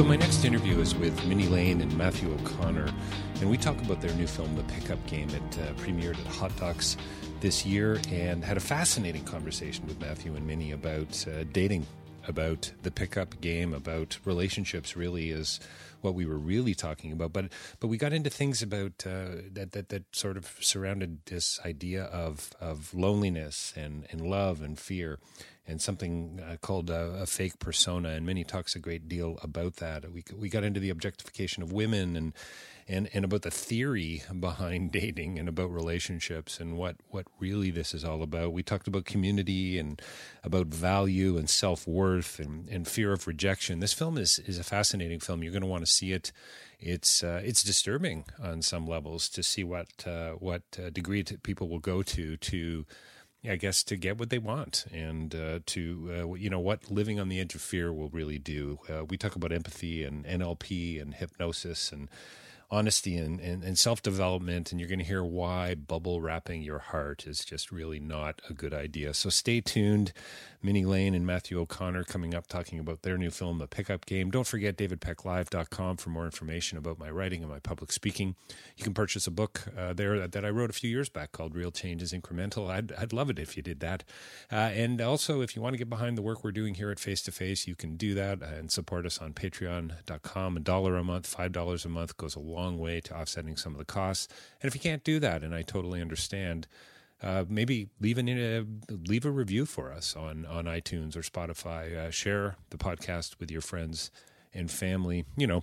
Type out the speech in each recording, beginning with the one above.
So, my next interview is with Minnie Lane and Matthew O'Connor, and we talk about their new film, The Pickup Game. It uh, premiered at Hot Docs this year and had a fascinating conversation with Matthew and Minnie about uh, dating, about the pickup game, about relationships, really, is what we were really talking about. But but we got into things about uh, that, that that sort of surrounded this idea of of loneliness and, and love and fear and something uh, called a, a, fake persona. And Minnie talks a great deal about that. We we got into the objectification of women and and and about the theory behind dating and about relationships and what what really this is all about. We talked about community and about value and self worth and, and fear of rejection. This film is is a fascinating film. You're going to want to see it. It's uh, it's disturbing on some levels to see what uh, what uh, degree people will go to to I guess to get what they want and uh, to uh, you know what living on the edge of fear will really do. Uh, we talk about empathy and NLP and hypnosis and honesty and, and, and self development, and you're going to hear why bubble wrapping your heart is just really not a good idea. So stay tuned. Minnie Lane and Matthew O'Connor coming up talking about their new film, The Pickup Game. Don't forget davidpecklive.com for more information about my writing and my public speaking. You can purchase a book uh, there that I wrote a few years back called Real Change is Incremental. I'd, I'd love it if you did that. Uh, and also, if you want to get behind the work we're doing here at Face to Face, you can do that and support us on patreon.com. A dollar a month, $5 a month goes a long way to offsetting some of the costs. And if you can't do that, and I totally understand, uh, maybe leave a leave a review for us on on iTunes or Spotify. Uh, share the podcast with your friends and family. You know,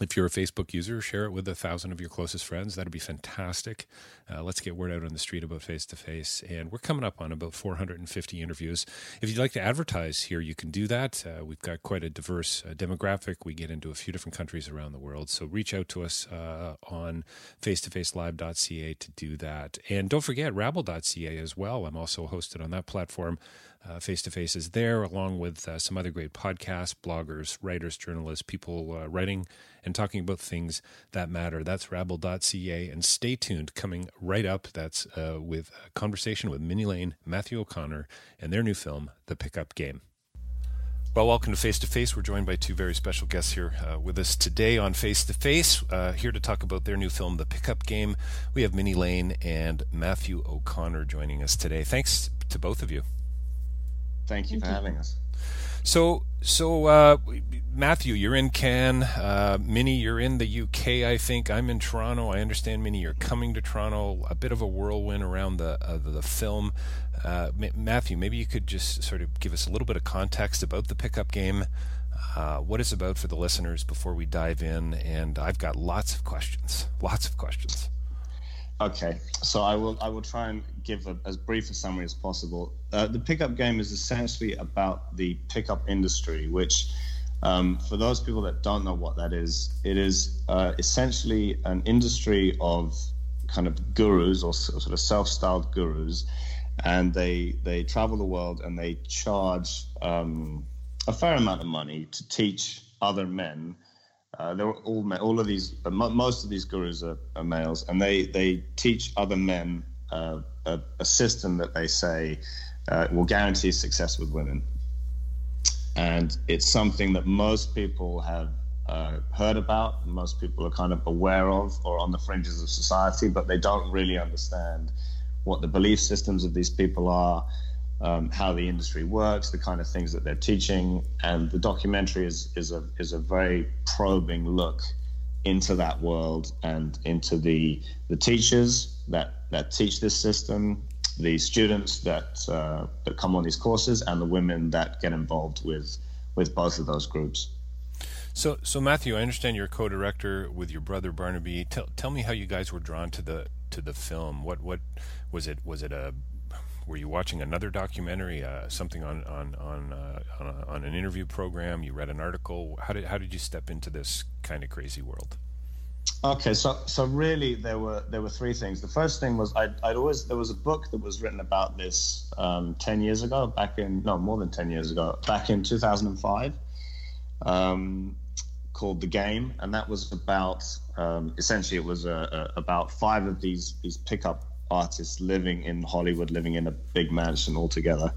if you're a Facebook user, share it with a thousand of your closest friends. That'd be fantastic. Uh, let's get word out on the street about face to face. And we're coming up on about 450 interviews. If you'd like to advertise here, you can do that. Uh, we've got quite a diverse uh, demographic. We get into a few different countries around the world. So reach out to us uh, on facetofacelive.ca to do that. And don't forget rabble.ca as well. I'm also hosted on that platform. Face to Face is there, along with uh, some other great podcasts, bloggers, writers, journalists, people uh, writing and talking about things that matter. That's rabble.ca. And stay tuned, coming right up, that's uh, with a conversation with Minnie Lane, Matthew O'Connor, and their new film, The Pickup Game. Well, welcome to Face to Face. We're joined by two very special guests here uh, with us today on Face to Face, uh, here to talk about their new film, The Pickup Game. We have Minnie Lane and Matthew O'Connor joining us today. Thanks to both of you. Thank you Thank for you. having us. So, so uh, Matthew, you're in Cannes. Uh, Minnie, you're in the UK. I think I'm in Toronto. I understand, Minnie, you're coming to Toronto. A bit of a whirlwind around the uh, the film. Uh, Matthew, maybe you could just sort of give us a little bit of context about the pickup game. Uh, what it's about for the listeners before we dive in, and I've got lots of questions. Lots of questions. Okay, so I will I will try and give a, as brief a summary as possible. Uh, the pickup game is essentially about the pickup industry, which Um, for those people that don't know what that is, it is uh, essentially an industry of kind of gurus or sort of self-styled gurus, and they they travel the world and they charge um, a fair amount of money to teach other men. Uh, they're all all of these, most of these gurus are, are, males, and they they teach other men uh, a, a, system that they say uh, will guarantee success with women. And it's something that most people have uh, heard about, most people are kind of aware of or on the fringes of society, but they don't really understand what the belief systems of these people are, um, how the industry works, the kind of things that they're teaching, and the documentary is is a is a very probing look into that world and into the the teachers that that teach this system the students that uh, that come on these courses and the women that get involved with with both of those groups. So, so Matthew, I understand you're co-director with your brother Barnaby. Tell tell me how you guys were drawn to the to the film. What what was it? Was it a were you watching another documentary, uh, something on on on, uh, on, a, on an interview program? You read an article. How did how did you step into this kind of crazy world? Okay, so so really there were there were three things. The first thing was I'd, I'd always there was a book that was written about this um, ten years ago, back in no more than ten years ago, back in two thousand and five, um, called The Game, and that was about um, essentially it was a, a, about five of these these pickup artists living in Hollywood, living in a big mansion all together,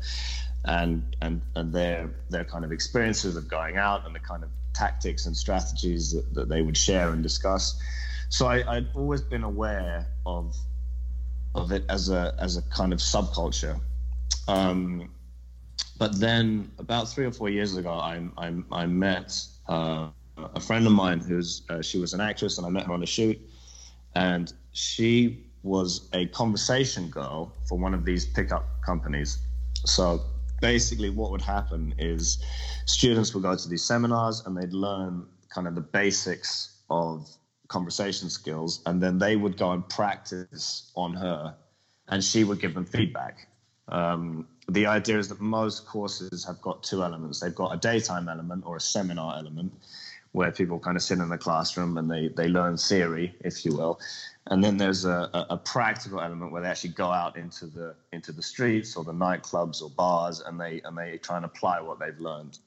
and and and their their kind of experiences of going out and the kind of tactics and strategies that, that they would share and discuss. So I, would always been aware of of it as a as a kind of subculture. Um, but then about three or four years ago, I I, I met uh, a friend of mine who's uh, she was an actress, and I met her on a shoot, and she was a conversation girl for one of these pickup companies. So basically what would happen is students would go to these seminars and they'd learn kind of the basics of conversation skills and then they would go and practice on her and she would give them feedback. Um, the idea is that most courses have got two elements. They've got a daytime element or a seminar element where people kind of sit in the classroom and they, they learn theory if you will and then there's a, a, practical element where they actually go out into the into the streets or the nightclubs or bars and they and they try and apply what they've learned.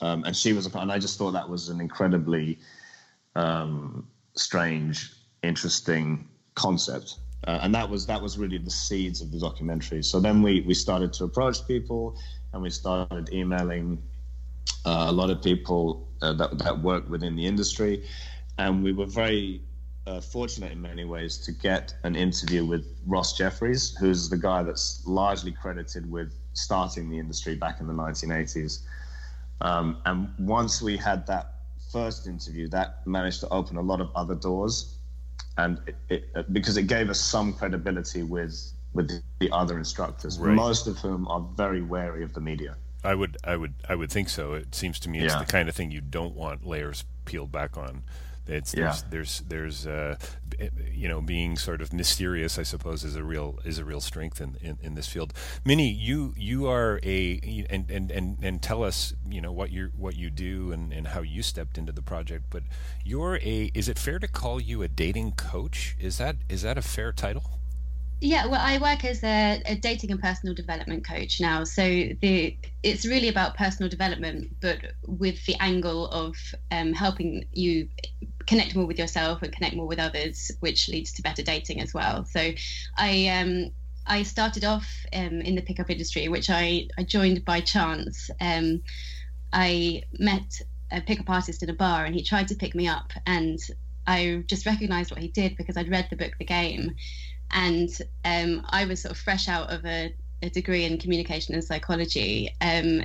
Um, and she was and i just thought that was an incredibly um, strange interesting concept. Uh, and that was that was really the seeds of the documentary. So then we we started to approach people and we started emailing uh, a lot of people uh, that that work within the industry. And we were very uh, fortunate in many ways to get an interview with Ross Jeffries, who's the guy that's largely credited with starting the industry back in the 1980s. Um, and once we had that first interview, that managed to open a lot of other doors, and it, it, uh, because it gave us some credibility with with the other instructors, right. most of whom are very wary of the media. I would, I would, I would think so. It seems to me it's yeah. the kind of thing you don't want layers peeled back on. It's yeah. there's there's, there's uh, you know being sort of mysterious I suppose is a real is a real strength in, in, in this field. Minnie, you you are a and, and, and, and tell us you know what you what you do and, and how you stepped into the project. But you're a is it fair to call you a dating coach? Is that is that a fair title? Yeah, well, I work as a, a, dating and personal development coach now. So the it's really about personal development, but with the angle of um, helping you connect more with yourself and connect more with others, which leads to better dating as well. So I um, I started off um, in the pickup industry, which I, I joined by chance. Um, I met a pickup artist in a bar, and he tried to pick me up, and I just recognized what he did because I'd read the book The Game and um, I was sort of fresh out of a, a degree in communication and psychology. Um,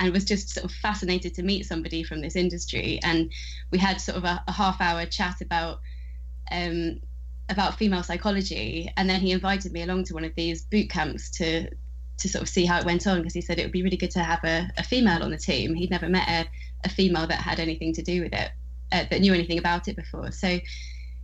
and was just sort of fascinated to meet somebody from this industry. And we had sort of a, a half hour chat about um, about female psychology, and then he invited me along to one of these boot camps to to sort of see how it went on because he said it would be really good to have a, a female on the team. He'd never met a, a female that had anything to do with it, uh, that knew anything about it before. So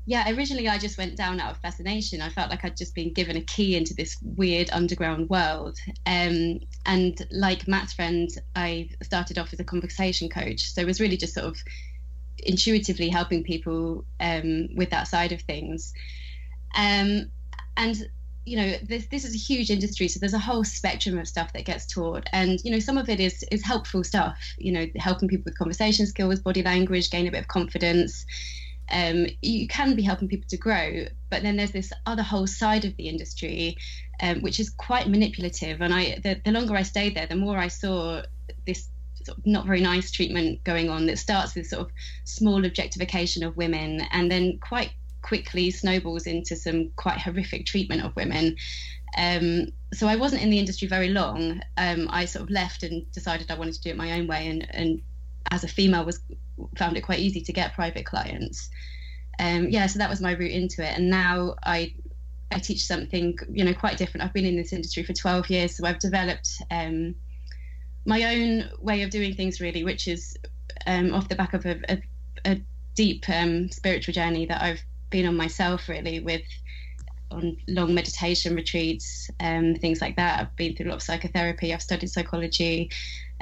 yeah, originally I just went down out of fascination. I felt like I'd just been given a key into this weird underground world. Um, and like Matt's friend, I started off as a conversation coach. So it was really just sort of intuitively helping people um, with that side of things. Um, and you know this this is a huge industry so there's a whole spectrum of stuff that gets taught and you know some of it is is helpful stuff you know helping people with conversation skills body language gain a bit of confidence um, you can be helping people to grow but then there's this other whole side of the industry um, which is quite manipulative and i the, the longer i stayed there the more i saw this sort of not very nice treatment going on that starts with sort of small objectification of women and then quite quickly snowballs into some quite horrific treatment of women. Um, so I wasn't in the industry very long. Um, I sort of left and decided I wanted to do it my own way, and, and as a female, was found it quite easy to get private clients. Um, yeah, so that was my route into it, and now I I teach something you know quite different. I've been in this industry for 12 years, so I've developed um, my own way of doing things really, which is um, off the back of a, a, a deep um, spiritual journey that I've been on myself really with on long meditation retreats, um, things like that. I've been through a lot of psychotherapy. I've studied psychology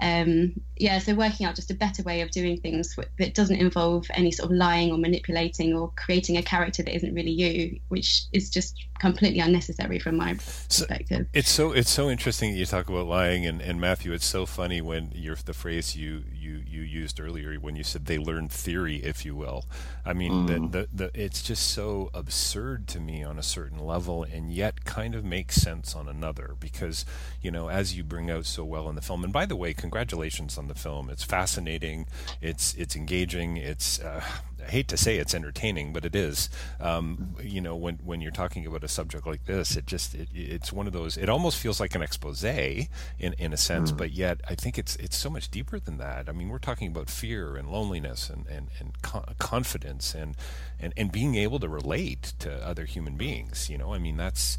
um, yeah, so working out just a better way of doing things that doesn't involve any sort of lying or manipulating or creating a character that isn't really you, which is just completely unnecessary from my perspective. So it's so it's so interesting that you talk about lying, and, and Matthew, it's so funny when you're the phrase you you you used earlier when you said they learn theory, if you will. I mean, mm. the, the, the it's just so absurd to me on a certain level, and yet kind of makes sense on another because you know as you bring out so well in the film. And by the way congratulations on the film. It's fascinating. It's it's engaging. It's uh, I hate to say it's entertaining, but it is. Um, you know, when when you're talking about a subject like this, it just it, it's one of those. It almost feels like an expose in in a sense, mm. but yet I think it's it's so much deeper than that. I mean, we're talking about fear and loneliness and and and co- confidence and and and being able to relate to other human beings. You know, I mean that's.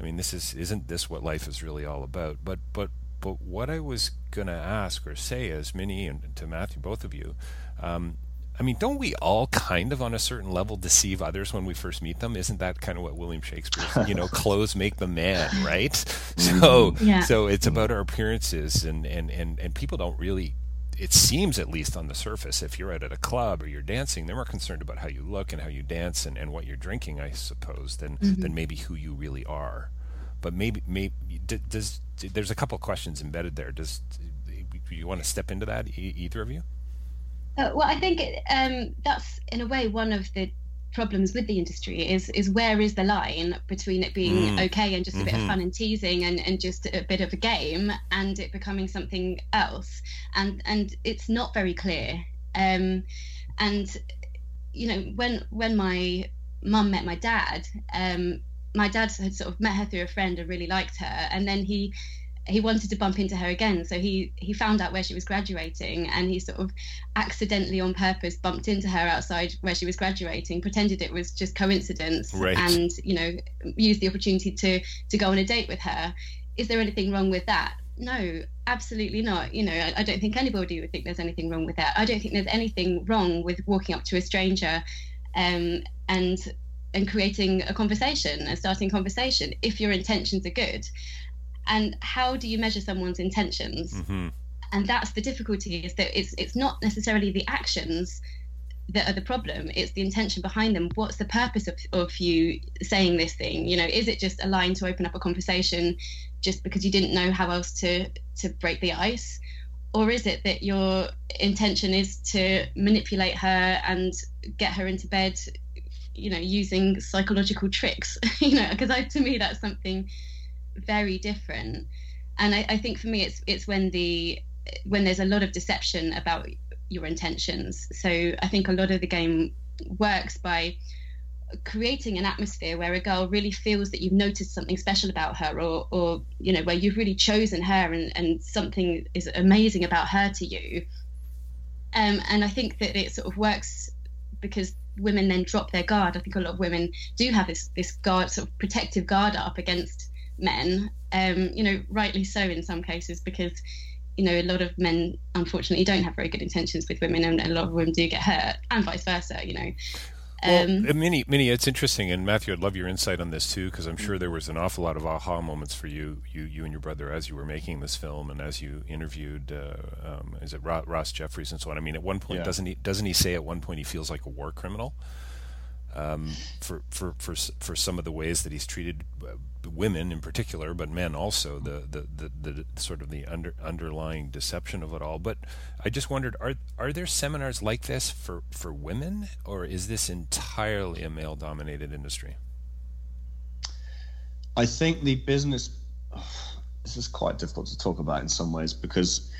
I mean, this is isn't this what life is really all about? But but but what I was going to ask or say is, Minnie and to Matthew, both of you, um, I mean, don't we all kind of, on a certain level, deceive others when we first meet them? Isn't that kind of what William Shakespeare, you know, clothes make the man, right? Mm-hmm. So, yeah. so it's about our appearances, and and and and people don't really. It seems, at least on the surface, if you're out at a club or you're dancing, they're more concerned about how you look and how you dance and, and what you're drinking, I suppose, than mm-hmm. than maybe who you really are but maybe maybe does there's a couple of questions embedded there. Does do you want to step into that, either of you? Uh, well, I think um, that's in a way one of the problems with the industry is is where is the line between it being mm. okay and just a mm-hmm. bit of mm-hmm. fun and teasing and, and just a bit of a game and it becoming something else and and it's not very clear um, and you know when when my mum met my dad um, my dad had sort of met her through a friend and really liked her, and then he he wanted to bump into her again. So he he found out where she was graduating and he sort of accidentally on purpose bumped into her outside where she was graduating pretended it was just coincidence right. and you know used the opportunity to to go on a date with her. Is there anything wrong with that? No absolutely not. You know I, I don't think anybody would think there's anything wrong with that. I don't think there's anything wrong with walking up to a stranger um, and and creating a conversation and starting conversation if your intentions are good. And how do you measure someone's intentions? Mm-hmm. and that's the difficulty is that it's it's not necessarily the actions that are the problem it's the intention behind them. What's the purpose of, of you saying this thing? You know is it just a line to open up a conversation just because you didn't know how else to to break the ice? Or is it that your intention is to manipulate her and get her into bed you know using psychological tricks you know because I to me that's something very different. And I, I think for me it's it's when the when there's a lot of deception about your intentions. So i think a lot of the game works by creating an atmosphere where a girl really feels that you've noticed something special about her or or you know where you've really chosen her and, and something is amazing about her to you. Um, and i think that it sort of works because women then drop their guard. I think a lot of women do have this this guard, sort of protective guard up against men. Um, you know, rightly so in some cases because you know a lot of men unfortunately don't have very good intentions with women, and a lot of women do get hurt, and vice versa. You know. Well, um, Minnie, Minnie, it's interesting, and Matthew, I'd love your insight on this too, because I'm sure there was an awful lot of aha moments for you, you, you and your brother, as you were making this film, and as you interviewed, uh, um, is it Ross Jeffries and so on. I mean, at one point, yeah. doesn't he doesn't he say at one point he feels like a war criminal? Um, for, for, for, for some of the ways that he's treated uh, women in particular, but men also, the, the, the, the, sort of the under, underlying deception of it all. But I just wondered, are, are there seminars like this for, for women, or is this entirely a male dominated industry? I think the business, oh, this is quite difficult to talk about in some ways because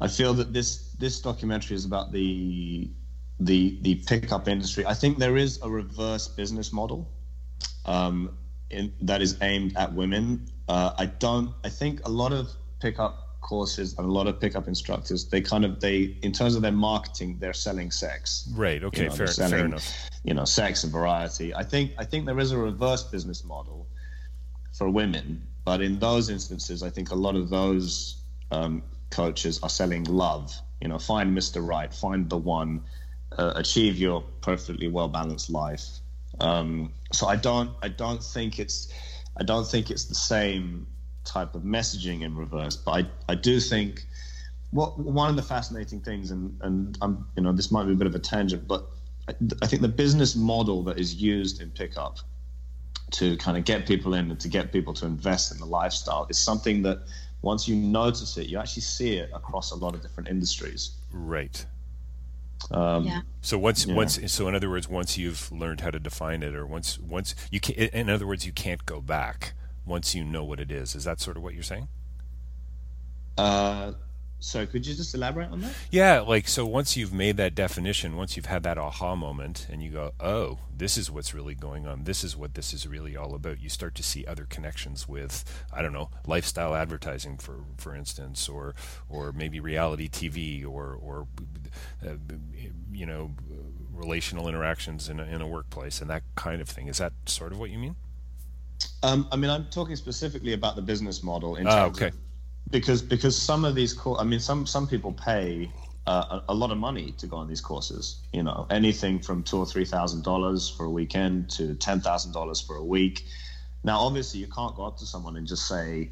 I feel that this, this documentary is about the the the pickup industry. I think there is a reverse business model um, in, that is aimed at women. Uh, I don't. I think a lot of pickup courses and a lot of pickup instructors they kind of they in terms of their marketing they're selling sex. Right. Okay. You know, fair, selling, fair enough. You know, sex and variety. I think I think there is a reverse business model for women, but in those instances, I think a lot of those um, coaches are selling love. You know, find Mr. Right, find the one uh, achieve your perfectly well balanced life. Um, so I don't I don't think it's I don't think it's the same type of messaging in reverse, but I, I do think what one of the fascinating things and and I'm you know this might be a bit of a tangent, but I, I think the business model that is used in pickup to kind of get people in and to get people to invest in the lifestyle is something that once you notice it, you actually see it across a lot of different industries. Right. Um, yeah. So once yeah. once so in other words, once you've learned how to define it, or once once you can, in other words, you can't go back once you know what it is. Is that sort of what you're saying? Uh, so could you just elaborate on that? Yeah, like so once you've made that definition, once you've had that aha moment and you go, "Oh, this is what's really going on. This is what this is really all about." You start to see other connections with I don't know, lifestyle advertising for for instance or or maybe reality TV or or uh, you know, relational interactions in a, in a workplace and that kind of thing. Is that sort of what you mean? Um, I mean, I'm talking specifically about the business model in ah, terms okay. of because because some of these co- I mean some some people pay uh, a, a, lot of money to go on these courses. You know, anything from two or three thousand dollars for a weekend to ten thousand dollars for a week. Now, obviously, you can't go up to someone and just say,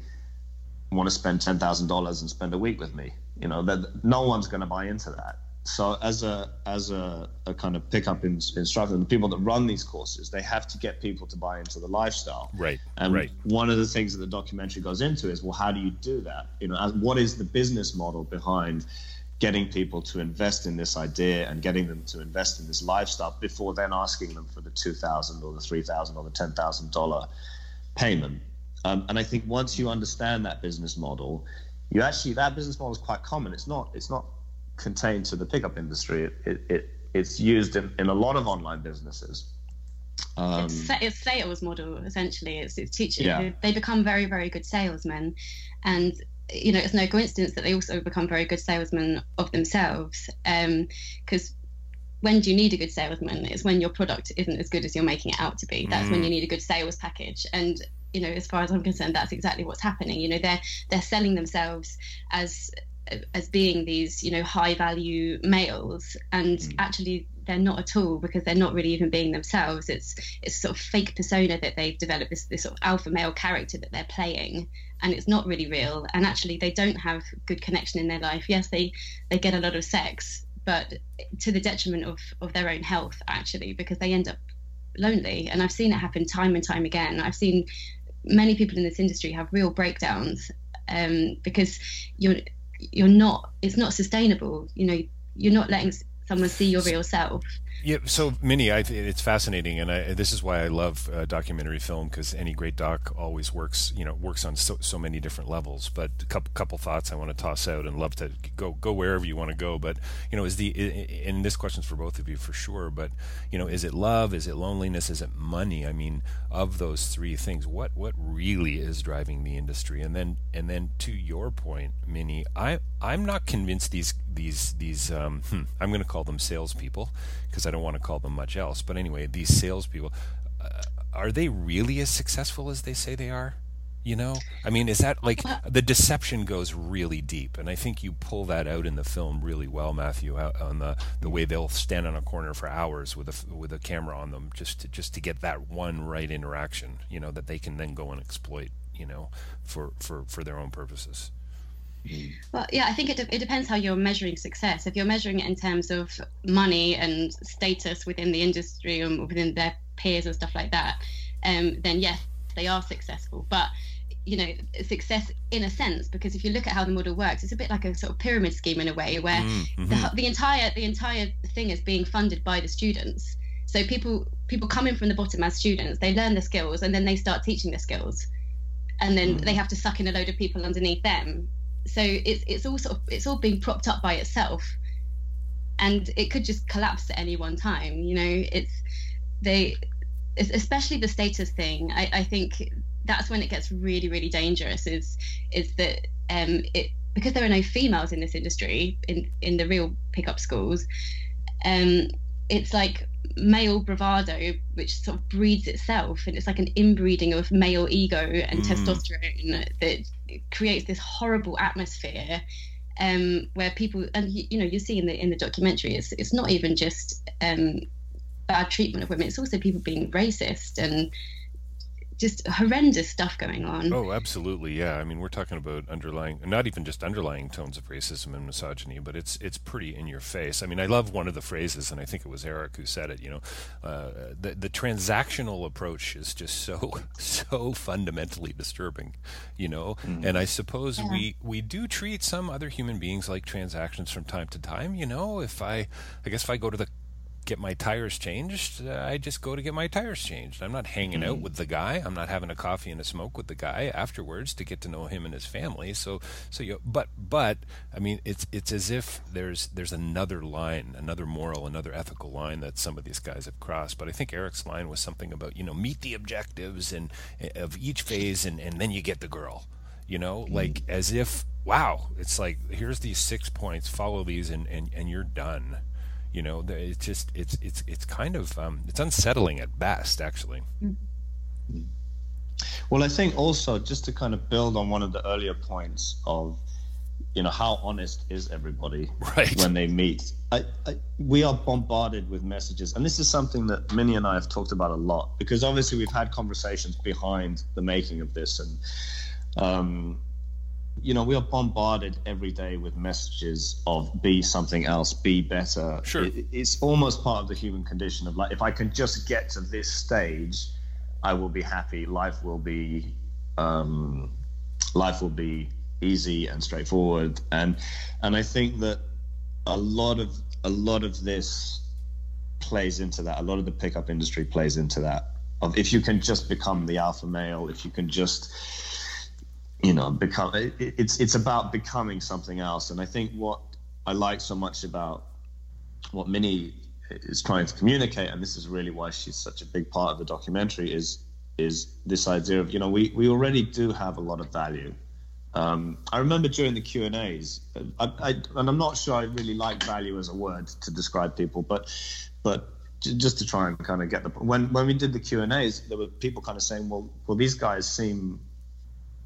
want to spend ten thousand dollars and spend a week with me." You know, that no one's going to buy into that. So as a as a, a kind of pickup in, instructor, the people that run these courses, they have to get people to buy into the lifestyle. Right. And right. one of the things that the documentary goes into is, well, how do you do that? You know, what is the business model behind getting people to invest in this idea and getting them to invest in this lifestyle before then asking them for the two thousand or the three thousand or the ten thousand dollar payment? Um, and I think once you understand that business model, you actually that business model is quite common. It's not it's not contained to the pickup industry. It, it, it it's used in, in a lot of online businesses. Um, it's, it's sales model essentially. It's, it's teaching. Yeah. They become very very good salesmen, and you know it's no coincidence that they also become very good salesmen of themselves. Because um, when do you need a good salesman? It's when your product isn't as good as you're making it out to be. That's mm. when you need a good sales package. And you know, as far as I'm concerned, that's exactly what's happening. You know, they're they're selling themselves as as being these you know high value males and mm. actually they're not at all because they're not really even being themselves. It's it's sort of fake persona that they've developed this this sort of alpha male character that they're playing and it's not really real. And actually they don't have good connection in their life. Yes they they get a lot of sex but to the detriment of of their own health actually because they end up lonely. And i've seen it happen time and time again. I've seen many people in this industry have real breakdowns um, because you're you're not it's not sustainable. You know you're not letting someone see your real self yeah, so Minnie, I, it's fascinating, and I, this is why I love uh, documentary film because any great doc always works, you know, works on so, so many different levels. But a couple, couple thoughts I want to toss out, and love to go go wherever you want to go. But you know, is the and this question's for both of you for sure. But you know, is it love? Is it loneliness? Is it money? I mean, of those three things, what what really is driving the industry? And then and then to your point, Minnie, I I'm not convinced these these these um, hmm, I'm going to call them salespeople because I don't want to call them much else. But anyway, these salespeople uh, are they really as successful as they say they are? You know, I mean, is that like the deception goes really deep, and I think you pull that out in the film really well, Matthew, on the the way they'll stand on a corner for hours with a with a camera on them just to just to get that one right interaction, you know, that they can then go and exploit, you know, for for for their own purposes. Well, yeah, I think it, de- it depends how you're measuring success. If you're measuring it in terms of money and status within the industry and within their peers and stuff like that, um, then yes, they are successful. But you know success in a sense because if you look at how the model works it's a bit like a sort of pyramid scheme in a way where mm-hmm. the, the, entire the entire thing is being funded by the students so people people come in from the bottom as students they learn the skills and then they start teaching the skills and then mm. they have to suck in a load of people underneath them so it's it's all sort of it's all being propped up by itself. And it could just collapse at any one time you know? It's they especially the status thing I, I think that's when it gets really really dangerous is is that um it because there are no females in this industry in in the real pickup schools um it's like male bravado which sort of breeds itself and it's like an inbreeding of male ego and mm. testosterone that creates this horrible atmosphere um, where people and you, know you see in the in the documentary it's it's not even just um, bad treatment of women it's also people being racist and just horrendous stuff going on. Oh, absolutely, yeah. I mean, we're talking about underlying, not even just underlying tones of racism and misogyny, but it's it's pretty in your face. I mean, I love one of the phrases, and I think it was Eric who said it. You know, uh, the the transactional approach is just so so fundamentally disturbing. You know, mm. and I suppose yeah. we we do treat some other human beings like transactions from time to time. You know, if I I guess if I go to the get my tires changed, uh, I just go to get my tires changed. I'm not hanging mm-hmm. out with the guy. I'm not having a coffee and a smoke with the guy afterwards to get to know him and his family. So, so you, but, but, I mean, it's it's as if there's there's another line, another moral, another ethical line that some of these guys have crossed. But I think Eric's line was something about you know meet the objectives and of each phase, and and then you get the girl. You know, mm-hmm. like as if wow, it's like here's these six points, follow these, and and and you're done you know, it's just it's it's it's kind of um, it's unsettling at best, actually. Mm-hmm. Well, I think also just to kind of build on one of the earlier points of you know how honest is everybody right. when they meet I, I, we are bombarded with messages and this is something that minnie and i have talked about a lot because obviously we've had conversations behind the making of this and um, you know, we are bombarded every day with messages of be something else, be better. Sure. It, it's almost part of the human condition of like, if I can just get to this stage, I will be happy. Life will be, um, life will be easy and straightforward. And, and I think that a lot of, a lot of this plays into that. A lot of the pickup industry plays into that. Of if you can just become the alpha male, if you can just, you know become it, it's it's about becoming something else. And i think what i like so much about what minnie is trying to communicate and this is really why she's such a big part of the documentary is is this idea of you know we we already do have a lot of value. Um, I remember during the Q and A's, I, I, and I'm not sure I really like value as a word to describe people, but but just to try and kind of get the when when we did the Q and A's, there were people kind of saying, well, well, these guys seem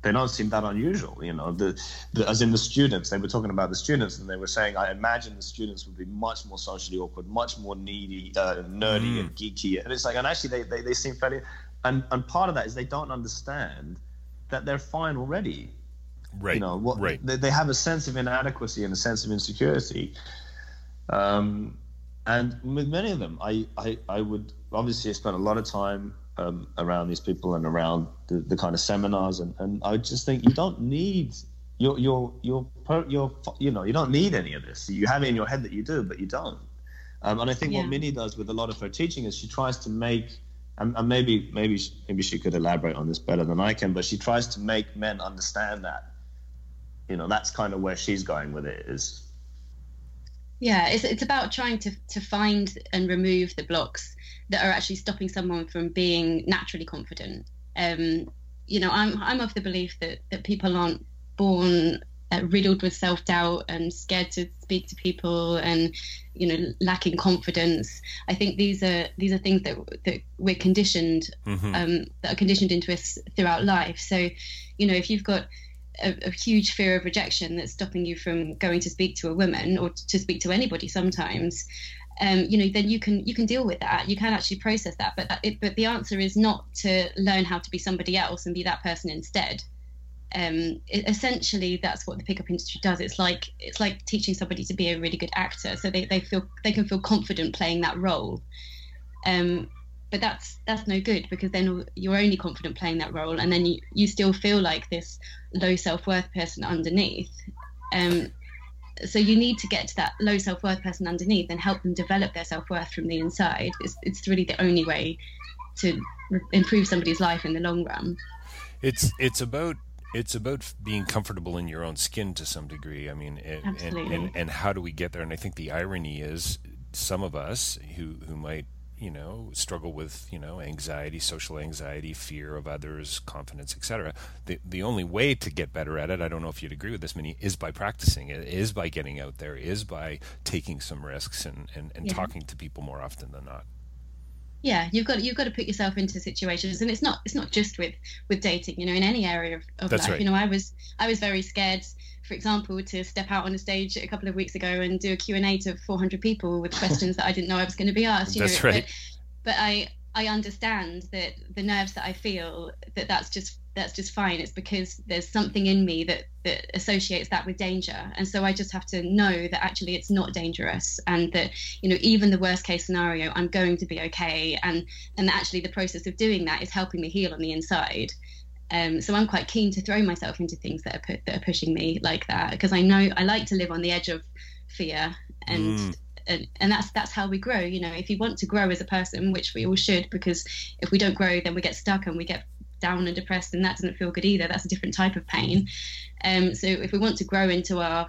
they don't seem that unusual. You know, the, the, as in the students, they were talking about the students, and they were saying, I imagine the students would be much more socially awkward, much more needy, uh, nerdy, mm. and geeky. And it's like, and actually, they, they, they seem fairly, and and part of that is they don't understand that they're fine already. Right. You know, what right. they, they have a sense of inadequacy and a sense of insecurity. Um, and with many of them, I, I, I would obviously I spent a lot of time um, around these people and around the, the kind of seminars. And, and I just think you don't need your your your your you know you don't need any of this. You have it in your head that you do, but you don't. Um, and I think yeah. what Minnie does with a lot of her teaching is she tries to make and, and maybe maybe maybe she could elaborate on this better than I can, but she tries to make men understand that. You know, that's kind of where she's going with it. Is yeah, it's it's about trying to to find and remove the blocks that are actually stopping someone from being naturally confident. Um, you know, I'm I'm of the belief that that people aren't born uh, riddled with self doubt and scared to speak to people and you know lacking confidence. I think these are these are things that that we're conditioned mm-hmm. um, that are conditioned into us throughout life. So, you know, if you've got a, a, huge fear of rejection that's stopping you from going to speak to a woman or to speak to anybody sometimes um, you know then you can you can deal with that. You can actually process that. But it, but the answer is not to learn how to be somebody else and be that person instead. Um, it, essentially that's what the pickup industry does. It's like it's like teaching somebody to be a really good actor. So they, they feel they can feel confident playing that role. Um, but that's that's no good because then you're only confident playing that role and then you, you still feel like this low self-worth person underneath um, so you need to get to that low self-worth person underneath and help them develop their self-worth from the inside it's, it's really the only way to improve somebody's life in the long run it's it's about it's about being comfortable in your own skin to some degree. I mean, and, and, and how do we get there? And I think the irony is some of us who, who might you know struggle with you know anxiety social anxiety fear of others confidence etc the the only way to get better at it i don't know if you'd agree with this Minnie is by practicing it is by getting out there is by taking some risks and and, and yeah. talking to people more often than not yeah you've got you've got to put yourself into situations and it's not it's not just with with dating you know in any area of, of life right. you know i was i was very scared for example, to step out on a stage a couple of weeks ago and do a Q&A to 400 people with questions that I didn't know I was going to be asked. You that's know, right. But, but I I understand that the nerves that I feel that that's just that's just fine. It's because there's something in me that that associates that with danger, and so I just have to know that actually it's not dangerous, and that you know even the worst case scenario, I'm going to be okay, and and actually the process of doing that is helping me heal on the inside. Um, so I'm quite keen to throw myself into things that are put, that are pushing me like that because I know I like to live on the edge of fear and. Mm. And, and that's that's how we grow you know if you want to grow as a person which we all should because if we don't grow then we get stuck and we get down and depressed and that doesn't feel good either that's a different type of pain um, so if we want to grow into our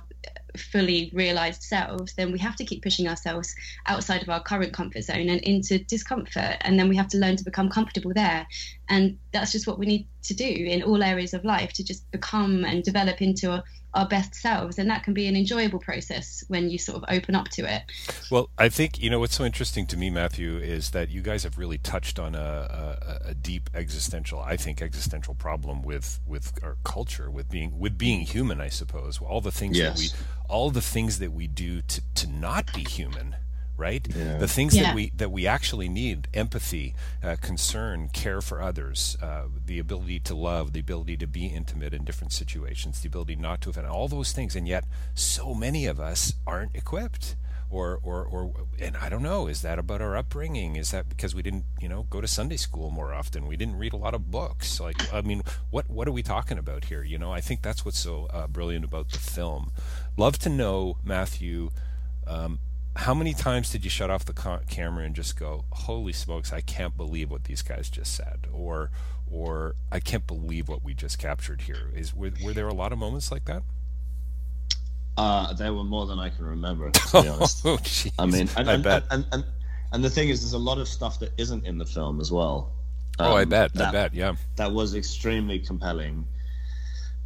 fully realized selves, then we have to keep pushing ourselves outside of our current comfort zone and into discomfort. And then we have to learn to become comfortable there. And that's just what we need to do in all areas of life to just become and develop into a, our best selves and that can be an enjoyable process when you sort of open up to it well i think you know what's so interesting to me matthew is that you guys have really touched on a, a, a deep existential i think existential problem with with our culture with being with being human i suppose all the things yes. that we all the things that we do to to not be human right? Yeah. The things yeah. that we that we actually need: empathy, uh, concern, care for others, uh, the ability to love, the ability to be intimate in different situations, the ability not to offend, all those things. And yet, so many of us aren't equipped. Or, or, or, and I don't know. Is that about our upbringing? Is that because we didn't, you know, go to Sunday school more often? We didn't read a lot of books. Like, I mean, what what are we talking about here? You know, I think that's what's so uh, brilliant about the film. Love to know, Matthew. Um, how many times did you shut off the camera and just go, "Holy smokes, I can't believe what these guys just said," or, or "I can't believe what we just captured here"? Is were, were there a lot of moments like that? Uh, there were more than I can remember. To be honest, oh, I mean, and, I and, bet. And, and, and the thing is, there's a lot of stuff that isn't in the film as well. Um, oh, I um, bet. That, I bet. Yeah, that was extremely compelling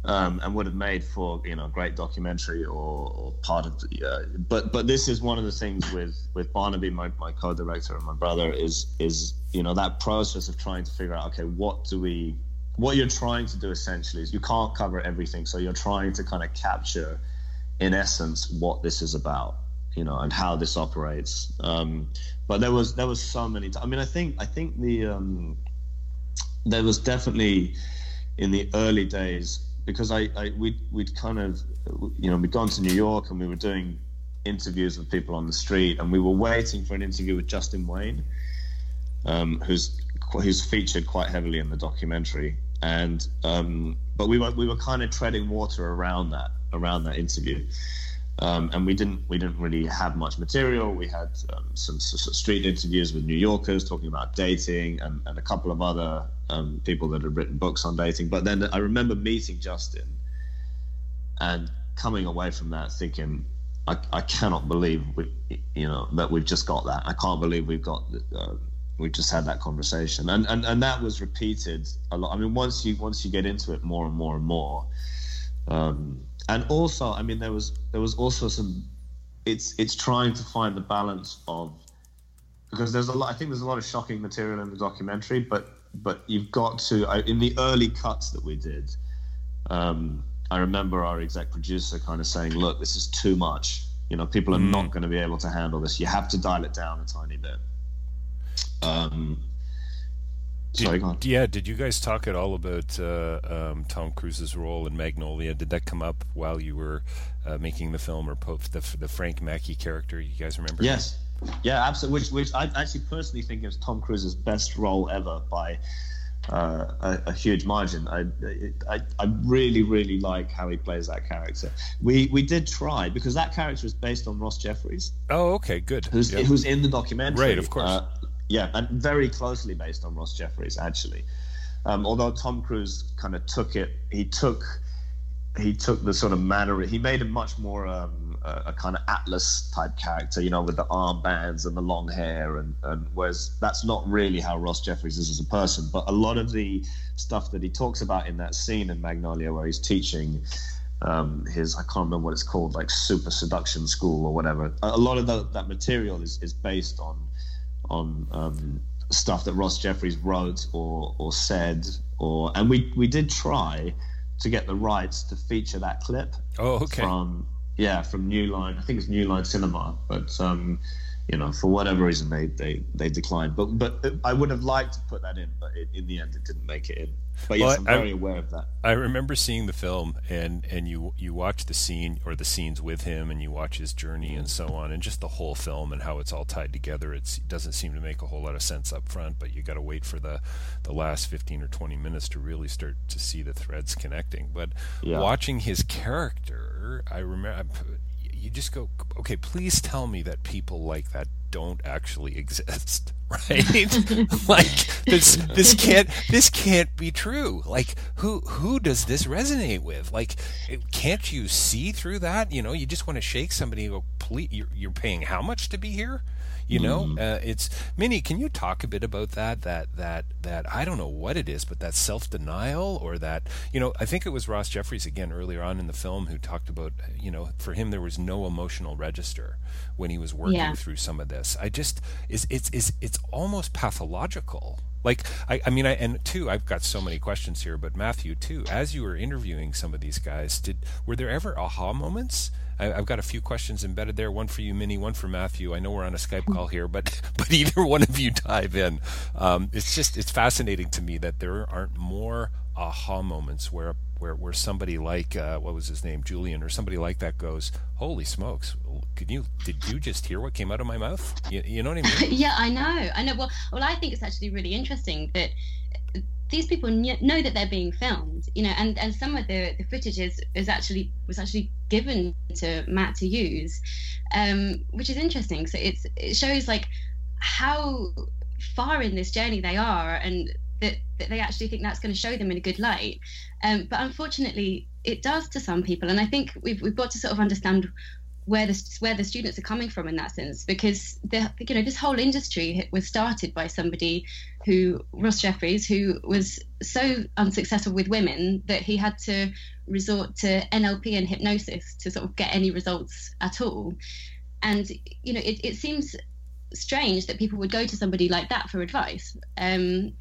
um, and would have made for you know great documentary or, or part of the. Uh, but but this is one of the things with with Barnaby, my, my co-director and my brother is is you know that process of trying to figure out okay what do we what you're trying to do essentially is you can't cover everything so you're trying to kind of capture in essence what this is about you know and how this operates um, but there was there was so many t- i mean i think i think the um, there was definitely in the early days because I, I we'd, we'd kind of you know we'd gone to New York and we were doing interviews with people on the street and we were waiting for an interview with Justin Wayne um, who's who's featured quite heavily in the documentary. And um, but we were we were kind of treading water around that around that interview um, and we didn't we didn't really have much material. We had um, some, some, street interviews with New Yorkers talking about dating, and, and a couple of other um, people that had written books on dating. But then I remember meeting Justin and coming away from that thinking, I, I cannot believe we, you know, that we've just got that. I can't believe we've got, uh, we've just had that conversation, and, and and that was repeated a lot. I mean, once you once you get into it more and more and more, um, and also, I mean, there was there was also some. It's it's trying to find the balance of because there's a lot. I think there's a lot of shocking material in the documentary, but but you've got to in the early cuts that we did. Um, I remember our exec producer kind of saying, "Look, this is too much. You know, people are mm. not going to be able to handle this. You have to dial it down a tiny bit." Um, did. Yeah, did you guys talk at all about uh, um, Tom Cruise's role in Magnolia? Did that come up while you were uh, making the film, or the the Frank Mackey character? You guys remember? Yes, yeah, absolutely. Which, which I actually personally think is Tom Cruise's best role ever by uh, a, a, huge margin. I, I, I really, really like how he plays that character. We we did try because that character is based on Ross Jeffries. Oh, okay, good. Who's yep. who's in the documentary? Right, of course. Yeah, and very closely based on Ross Jeffries, actually. Um, although Tom Cruise kind of took it, he took he took the sort of manner. He made him much more um, a, a, kind of Atlas type character, you know, with the armbands and the long hair, and, and whereas that's not really how Ross Jeffries is as a person. But a lot of the stuff that he talks about in that scene in Magnolia, where he's teaching um, his I can't remember what it's called, like super seduction school or whatever. A lot of the, that material is is based on on um, stuff that Ross Jeffries wrote or or said, or and we we did try to get the rights to feature that clip. Oh, okay. From yeah, from New Line. I think it's New Line Cinema, but um, you know, for whatever reason, they they they declined. But but I would have liked to put that in, but it, in the end, it didn't make it in. But yes, well, I'm very I, aware of that. I remember seeing the film, and and you you watch the scene or the scenes with him, and you watch his journey and so on, and just the whole film and how it's all tied together. It's, it doesn't seem to make a whole lot of sense up front, but you got to wait for the the last fifteen or twenty minutes to really start to see the threads connecting. But yeah. watching his character, I remember you just go, okay, please tell me that people like that don't actually exist, right? like this this can't this can't be true. Like who who does this resonate with? Like can't you see through that? You know, you just want to shake somebody and go, please, you're, you're paying how much to be here? You know, mm. uh, it's Minnie. Can you talk a bit about that? That that that I don't know what it is, but that self denial or that you know, I think it was Ross Jeffries again earlier on in the film who talked about you know, for him there was no emotional register when he was working yeah. through some of this. I just is it's it's it's almost pathological like I, I mean I and two I've got so many questions here but Matthew too as you were interviewing some of these guys did were there ever aha moments I, have got a few questions embedded there. One for you, Minnie. One for Matthew. I know we're on a Skype call here, but but either one of you dive in. Um, it's just it's fascinating to me that there aren't more aha moments where where where somebody like uh, what was his name, Julian, or somebody like that goes, "Holy smokes! Could you did you just hear what came out of my mouth? You, you know what I mean?" yeah, I know. I know. Well, well, I think it's actually really interesting that these people know that they're being filmed, you know, and, and some of the, the footage is, is actually was actually given to Matt to use, um, which is interesting. So it's it shows like how far in this journey they are, and that, that they actually think that's going to show them in a good light. Um, but unfortunately, it does to some people, and I think we've we've got to sort of understand where the where the students are coming from in that sense because the you know this whole industry was started by somebody who Ross Jeffries who was so unsuccessful with women that he had to resort to NLP and hypnosis to sort of get any results at all. And you know it, it seems strange that people would go to somebody like that for advice um,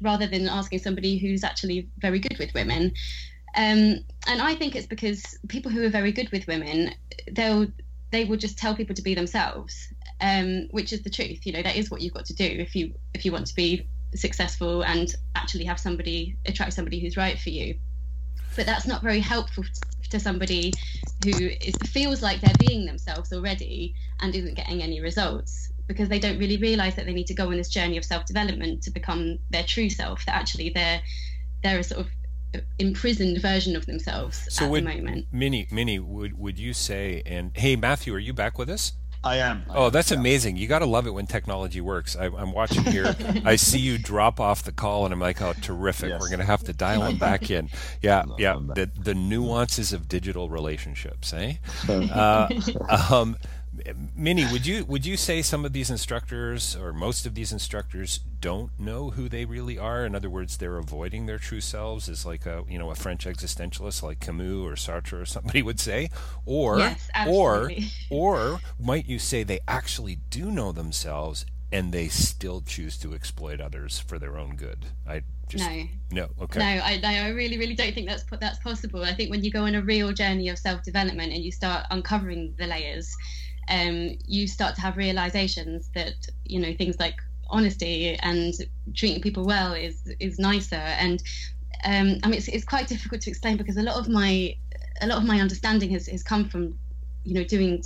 rather than asking somebody who's actually very good with women um, and I think it's because people who are very good with women, they'll they will just tell people to be themselves, um, which is the truth. You know, that is what you've got to do if you if you want to be successful and actually have somebody attract somebody who's right for you. But that's not very helpful to somebody who is, feels like they're being themselves already and isn't getting any results because they don't really realize that they need to go on this journey of self development to become their true self. That actually they're they're a sort of imprisoned version of themselves so at would, the moment. Minnie, Minnie, would would you say? And hey, Matthew, are you back with us? I am. I oh, that's yeah. amazing. You got to love it when technology works. I, am watching here. I see you drop off the call, and I'm like, oh, terrific. Yes. We're going to have to dial him back in. Yeah, no, yeah. The, the nuances of digital relationships, eh? uh, um, Minnie, would you would you say some of these instructors or most of these instructors don't know who they really are? In other words, they're avoiding their true selves, as like a you know a French existentialist like Camus or Sartre or somebody would say, or yes, or or might you say they actually do know themselves and they still choose to exploit others for their own good? I just no, no, okay, no. I, I really, really don't think that's that's possible. I think when you go on a real journey of self development and you start uncovering the layers um, you start to have realizations that you know things like honesty and treating people well is is nicer. And um, I mean it's, it's quite difficult to explain because a lot of my a lot of my understanding has, has come from you know doing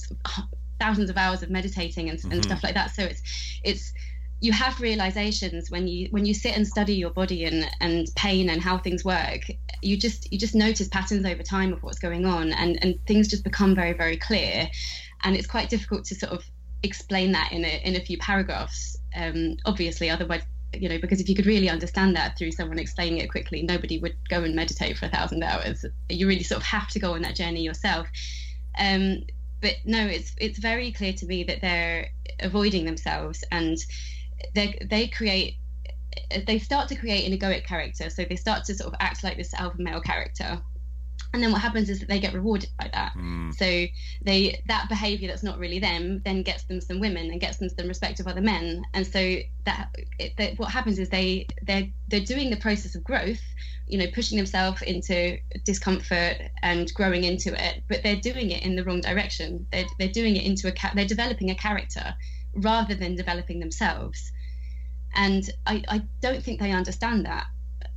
thousands of hours of meditating and, mm-hmm. and stuff like that. So it's it's you have realizations when you when you sit and study your body and and pain and how things work you just you just notice patterns over time of what's going on and and things just become very very clear and it's quite difficult to sort of explain that in a in a few paragraphs. Um, obviously, otherwise, you know, because if you could really understand that through someone explaining it quickly, nobody would go and meditate for a thousand hours. You really sort of have to go on that journey yourself. Um, but no, it's it's very clear to me that they're avoiding themselves and they they create they start to create an egoic character. So they start to sort of act like this alpha male character and then what happens is that they get rewarded by that. Mm. so they that behavior that's not really them then gets them some women and gets them some respect of other men. And so that, it, that what happens is they they're they're doing the process of growth you know pushing themselves into discomfort and growing into it but they're doing it in the wrong direction. They're, they're doing it into a they're developing a character rather than developing themselves. And i i don't think they understand that.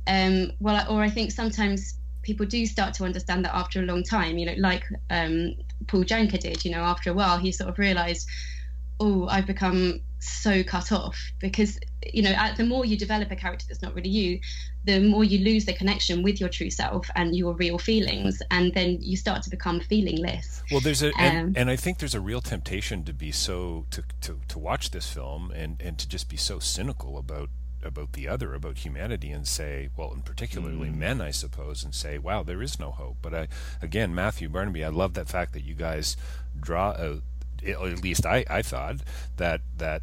Um well or i think sometimes people do start to understand that after a long time, you know, like um, Paul Janka did, you know, after a while, he sort of realized, oh, I've become so cut off because, you know, the more you develop a character that's not really you, the more you lose the connection with your true self and your real feelings. And then you start to become feelingless. Well, there's a, um, and, and, I think there's a real temptation to be so, to, to, to watch this film and, and to just be so cynical about about the other, about humanity, and say, well, and particularly mm. men, I suppose, and say, wow, there is no hope. But I, again, Matthew Barnaby, I love that fact that you guys draw out. At least I, I thought that that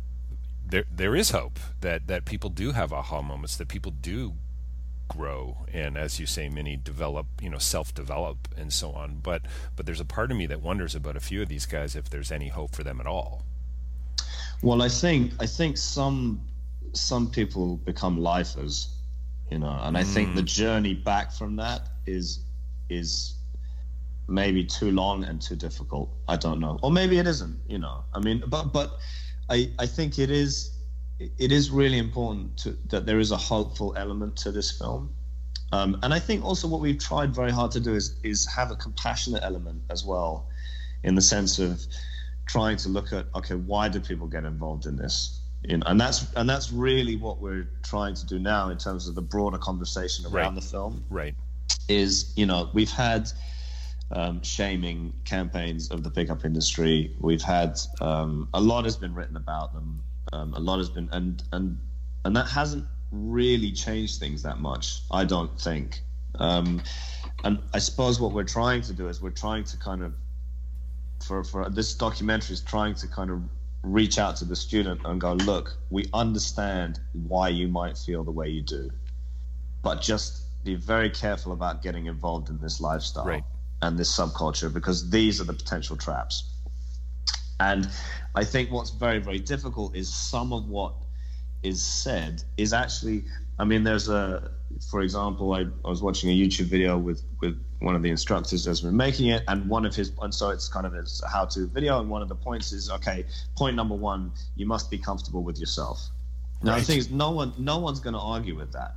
there there is hope that that people do have aha moments that people do grow and as you say many develop you know self develop and so on but but there's a part of me that wonders about a few of these guys if there's any hope for them at all well i think i think some some people become lifers, you know, and I mm. think the mm. journey back from that is is maybe too long and too difficult. I don't know, or maybe it isn't. You know, I mean, but but I I think it is it is really important to, that there is a hopeful element to this film. Um, and I think also what we've tried very hard to do is is have a compassionate element as well, in the sense of trying to look at okay, why do people get involved in this? You know, and that's and that's really what we're trying to do now in terms of the broader conversation around right. the film. Right. Is you know we've had um, shaming campaigns of the pickup industry. We've had um, a lot has been written about them. Um, a lot has been and and and that hasn't really changed things that much. I don't think. Um, and I suppose what we're trying to do is we're trying to kind of for for this documentary is trying to kind of reach out to the student and go, look, we understand why you might feel the way you do, but just be very careful about getting involved in this lifestyle right. and this subculture because these are the potential traps. And I think what's very, very difficult is some of what is said is actually, I mean, there's a, for example, I, I was watching a YouTube video with, with one of the instructors as we're making it, and one of his and so it's kind of his how-to video, and one of the points is okay. Point number one: you must be comfortable with yourself. Now right. the thing is, no one no one's going to argue with that.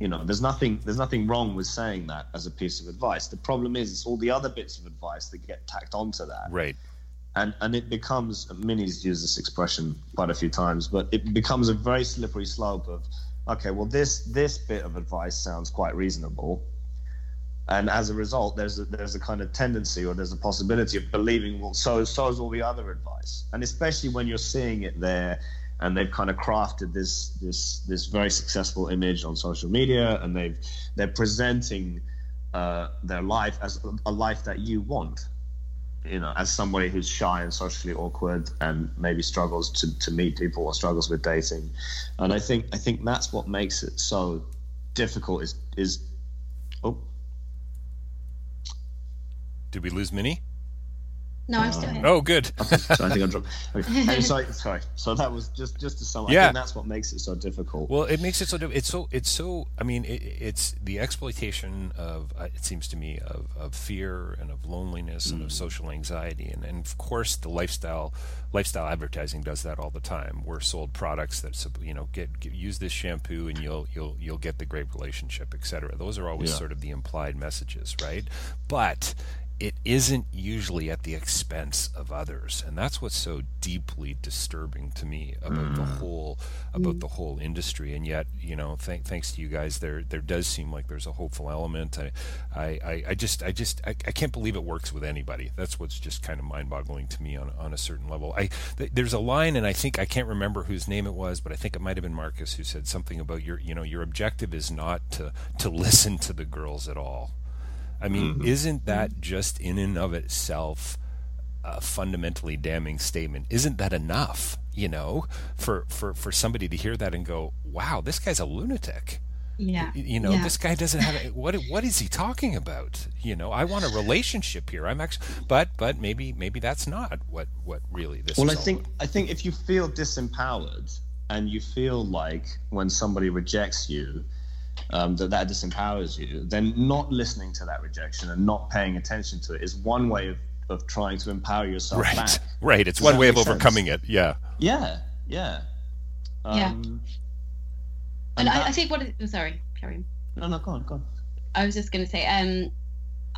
You know, there's nothing there's nothing wrong with saying that as a piece of advice. The problem is, it's all the other bits of advice that get tacked onto that. Right. And and it becomes Minnie's used this expression quite a few times, but it becomes a very slippery slope of okay, well this this bit of advice sounds quite reasonable. And as a result, there's a, there's a kind of tendency or there's a possibility of believing, well, so so is all the other advice, and especially when you're seeing it there, and they've kind of crafted this this this very successful image on social media, and they've they're presenting uh, their life as a life that you want, you know, as somebody who's shy and socially awkward and maybe struggles to, to meet people or struggles with dating, and I think I think that's what makes it so difficult. Is is oh, Did we lose Minnie? No, I'm still here. Oh, good. so I think I dropped. Okay. Hey, sorry, sorry. So that was just just to sum. up. Yeah. I think that's what makes it so difficult. Well, it makes it so. diff- It's so. It's so. I mean, it, it's the exploitation of. Uh, it seems to me of, of fear and of loneliness and of social anxiety, and, and of course the lifestyle lifestyle advertising does that all the time. We're sold products that you know get, get use this shampoo and you'll you'll you'll get the great relationship, etc. Those are always Yeah. sort of the implied messages, right? But it isn't usually at the expense of others. And that's what's so deeply disturbing to me about the mm. whole about mm. the whole industry. And yet you know th- thanks to you guys there there does seem like there's a hopeful element. I i, I, I just i just I, I can't believe it works with anybody. That's what's just kind of mind-boggling to me on, on a certain level. I th- there's a line and i think i can't remember whose name it was but i think it might have been marcus who said something about your you know your objective is not to to listen to the girls at all I mean, mm-hmm. isn't that mm-hmm. just in and of itself a fundamentally damning statement? Isn't that enough, you know, for, for, for somebody to hear that and go, wow, this guy's a lunatic? Yeah. You know, yeah. this guy doesn't have a, what what is he talking about? You know, I want a relationship here. I'm actually but but maybe maybe that's not what what really this Well, is I think about. I think if you feel disempowered and you feel like when somebody rejects you, um, that that disempowers you, then not listening to that rejection and not paying attention to it is one way of, of trying to empower yourself right. back. Right, it's Does one way of make sense? overcoming it. Yeah. Yeah, yeah, Yeah. um, and I, that- I think what it, oh, sorry, carry on. No, no, go on, go on. I was just going to say, um,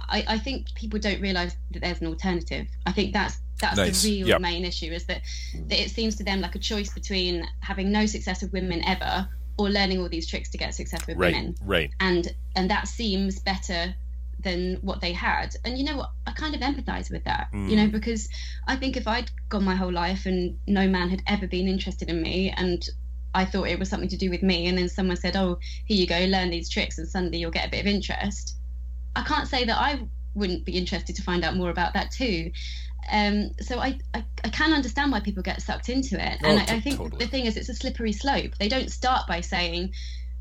I, I think people don't realise that there's an alternative. I think that's that's Nice. the real Yep. main issue is that, that it seems to them like a choice between having no success with women ever or learning all these tricks to get success with Right. women, Right. and and that seems better than what they had. And you know what? I kind of empathise with that, you Mm. know, because I think if I'd gone my whole life and no man had ever been interested in me and I thought it was something to do with me, and then someone said, "Oh, here you go, learn these tricks, and suddenly you'll get a bit of interest." I can't say that I wouldn't be interested to find out more about that too. Um, so I, I, I can understand why people get sucked into it, Oh, and I, to- think totally. the thing is, it's a slippery slope. They don't start by saying,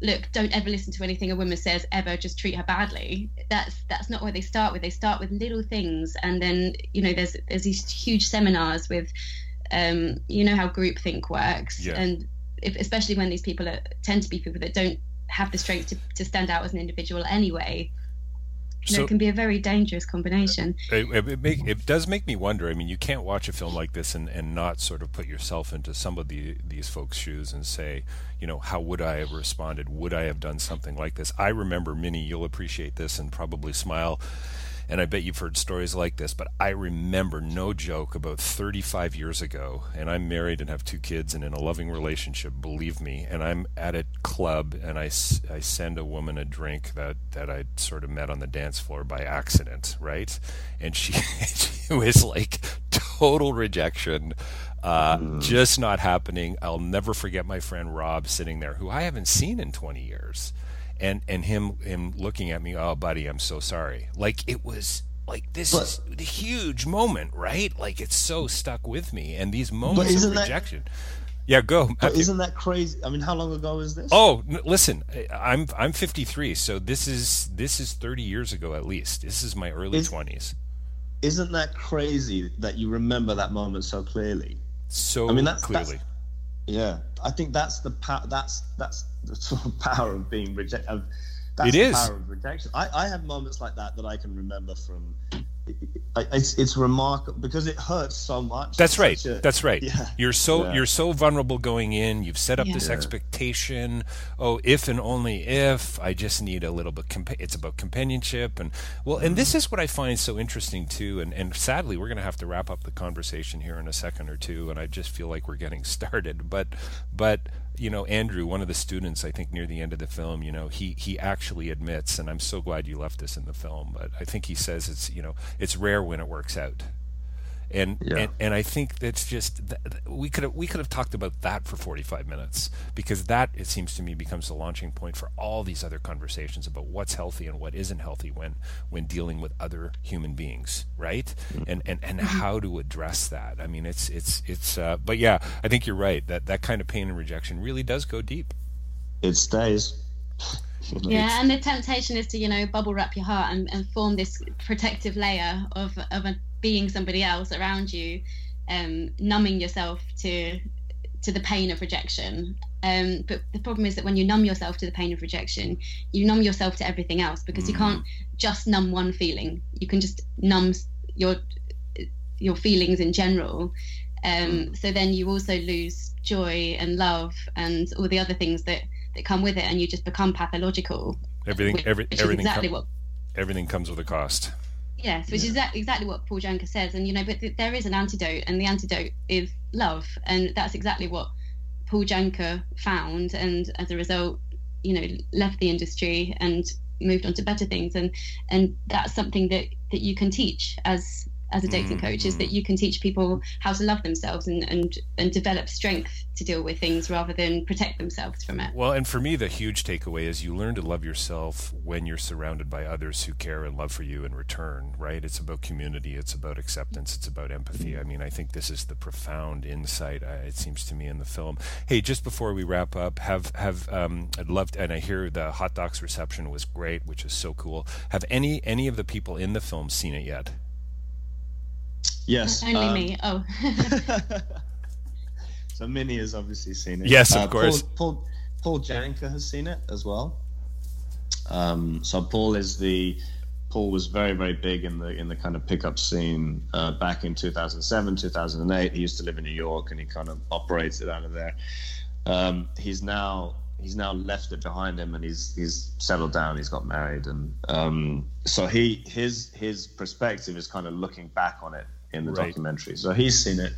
"Look, don't ever listen to anything a woman says ever. Just treat her badly." That's that's not where they start with. They start with little things, and then you know, there's there's these huge seminars with, um, you know how groupthink works, Yeah. and if, especially when these people are, tend to be people that don't have the strength to, to stand out as an individual anyway. So- it can be a very dangerous combination. Uh, it, it, it make, it does make me wonder. I mean, you can't watch a film like this and, and not sort of put yourself into some of the, these folks' shoes and say, you know, how would I have responded? Would I have done something like this? I remember, Minnie, you'll appreciate this and probably smile. And I bet you've heard stories like this, but I remember, no joke, about 35 years ago, and I'm married and have two kids and in a loving relationship, believe me, and I'm at a club and I, I send a woman a drink that, that I sort of met on the dance floor by accident, right? And she, she was like total rejection, uh, just not happening. I'll never forget my friend Rob sitting there, who I haven't seen in 20 years and and him him looking at me oh buddy i'm so sorry. Like it was like this But- is the huge moment right? Like it's so stuck with me and these moments of isn't that- rejection. Yeah go But isn't that crazy? I mean, how long ago is this? oh n- listen i'm i'm 53 so this is this is 30 years ago at least. This is my early Is- 20s Isn't that crazy that you remember that moment so clearly? so I mean, that's- that's- clearly. Yeah, I think that's the power. That's that's the sort of power of being rejected. That's It the power of rejection. I, I have moments like that that I can remember from. I- It's it's remarkable because it hurts so much. That's It's right. a- That's right. Yeah. You're so Yeah. you're so vulnerable going in. You've set up Yeah. this expectation. Oh, if and only if I just need a little bit. Compa- it's about companionship and well, and this mm. is what I find so interesting too. And and sadly, we're going to have to wrap up the conversation here in a second or two. And I just feel like we're getting started. But but you know, Andrew, one of the students, I think near the end of the film, you know, he he actually admits, and I'm so glad you left this in the film. But I think he says it's you know it's rare when it works out and Yeah. and, and I think that's just th- th- we could have we could have talked about that for 45 minutes because that it seems to me becomes the launching point for all these other conversations about what's healthy and what isn't healthy when when dealing with other human beings right? And and and how to address that. I mean it's it's it's uh, but yeah I think you're right. That that kind of pain and rejection really does go deep. It stays. Yeah, and the temptation is to, you know, bubble wrap your heart and, and form this protective layer of of a, being somebody else around you, um, numbing yourself to to the pain of rejection. Um, but the problem is that when you numb yourself to the pain of rejection, you numb yourself to everything else because you can't just numb one feeling. You can just numb your your feelings in general. Um, so then you also lose joy and love and all the other things that, that come with it, and you just become pathological. everything which every, is everything exactly com- what everything comes with a cost Yes, which is exa- exactly what Paul Janka says, and you know, but th- there is an antidote, and the antidote is love, and that's exactly what Paul Janka found, and as a result, you know, left the industry and moved on to better things, and and that's something that that you can teach as as a dating coach is that you can teach people how to love themselves and and and develop strength to deal with things rather than protect themselves from it. Well, and for me, the huge takeaway is you learn to love yourself when you're surrounded by others who care and love for you in return, right? It's about community, it's about acceptance, it's about empathy. I mean, I think this is the profound insight, uh, it seems to me, in the film. Hey, just before we wrap up, have, have um, I'd love to, and I hear the hot docs reception was great, which is so cool. Have any, any of the people in the film seen it yet? Yes. Only um, me. Oh, So Minnie has obviously seen it. Yes, of Uh, course. Paul, Paul, Paul Janka has seen it as well. Um, so Paul is the Paul was very very big in the in the kind of pickup scene uh, back in 2007 2008. He used to live in New York and he kind of operated out of there. Um, he's now he's now left it behind him and he's he's settled down. He's got married and um, so he his his perspective is kind of looking back on it in the Right. documentary. So he's seen it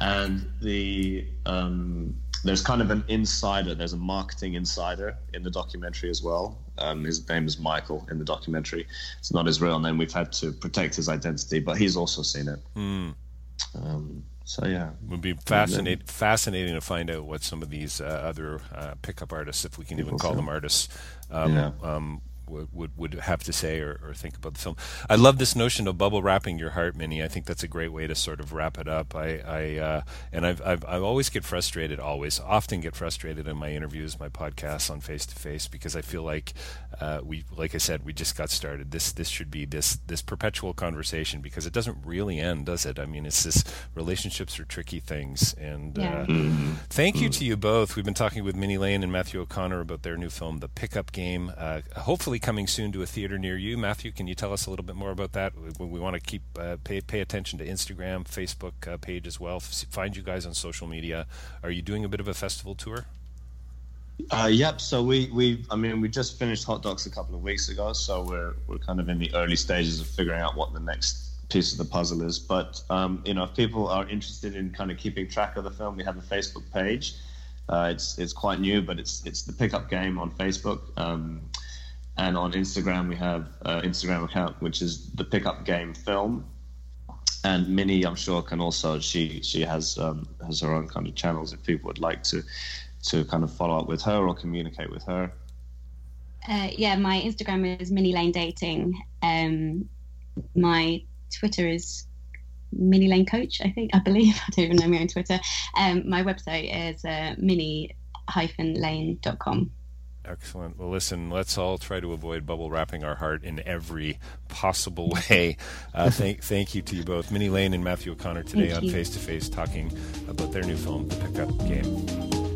and the um, there's kind of an insider. There's a marketing insider in the documentary as well. Um, his name is Michael in the documentary. It's not his real name. We've had to protect his identity, but he's also seen it. Hmm. So yeah, it Would be fascinating, fascinating to find out what some of these uh, other uh, pickup artists, if we can even call them artists, um, Yeah. um, would, would would have to say or, or think about the film. I love this notion of bubble wrapping your heart, Minnie. I think that's a great way to sort of wrap it up. I, I uh, and I've, I've I always get frustrated, always often get frustrated in my interviews, my podcasts on face to face because I feel like uh, we, like I said, we just got started. This this should be this this perpetual conversation because it doesn't really end, does it? I mean, it's this relationships are tricky things, and Yeah. uh, thank you to you both. We've been talking with Minnie Lane and Matthew O'Connor about their new film, The Pickup Game. Uh, hopefully coming soon to a theater near you. Matthew, can you tell us a little bit more about that? We, we want to keep uh, pay pay attention to Instagram, Facebook uh, page as well. F- find you guys on social media. Are you doing a bit of a festival tour? Uh, yep. So we we I mean we just finished Hot Docs a couple of weeks ago, so we're we're kind of in the early stages of figuring out what the next piece of the puzzle is. But um, you know, if people are interested in kind of keeping track of the film, we have a Facebook page. Uh, it's it's quite new, but it's it's the pickup game on Facebook. Um, and on Instagram, we have uh, Instagram account which is the pickup game film. And Minnie, I'm sure, can also she she has um, has her own kind of channels if people would like to to kind of follow up with her or communicate with her. Uh, yeah, my Instagram is Minnie Lane Dating. Um, my Twitter is Minnie Lane Coach. I think I believe I don't even know my own Twitter. Um, my website is uh, mini-lane.com. Excellent. Well, listen, let's all try to avoid bubble wrapping our heart in every possible way. Uh, thank, thank you to you both, Minnie Lane and Matthew O'Connor, today Thank on. Face to Face, talking about their new film, The Pickup Game.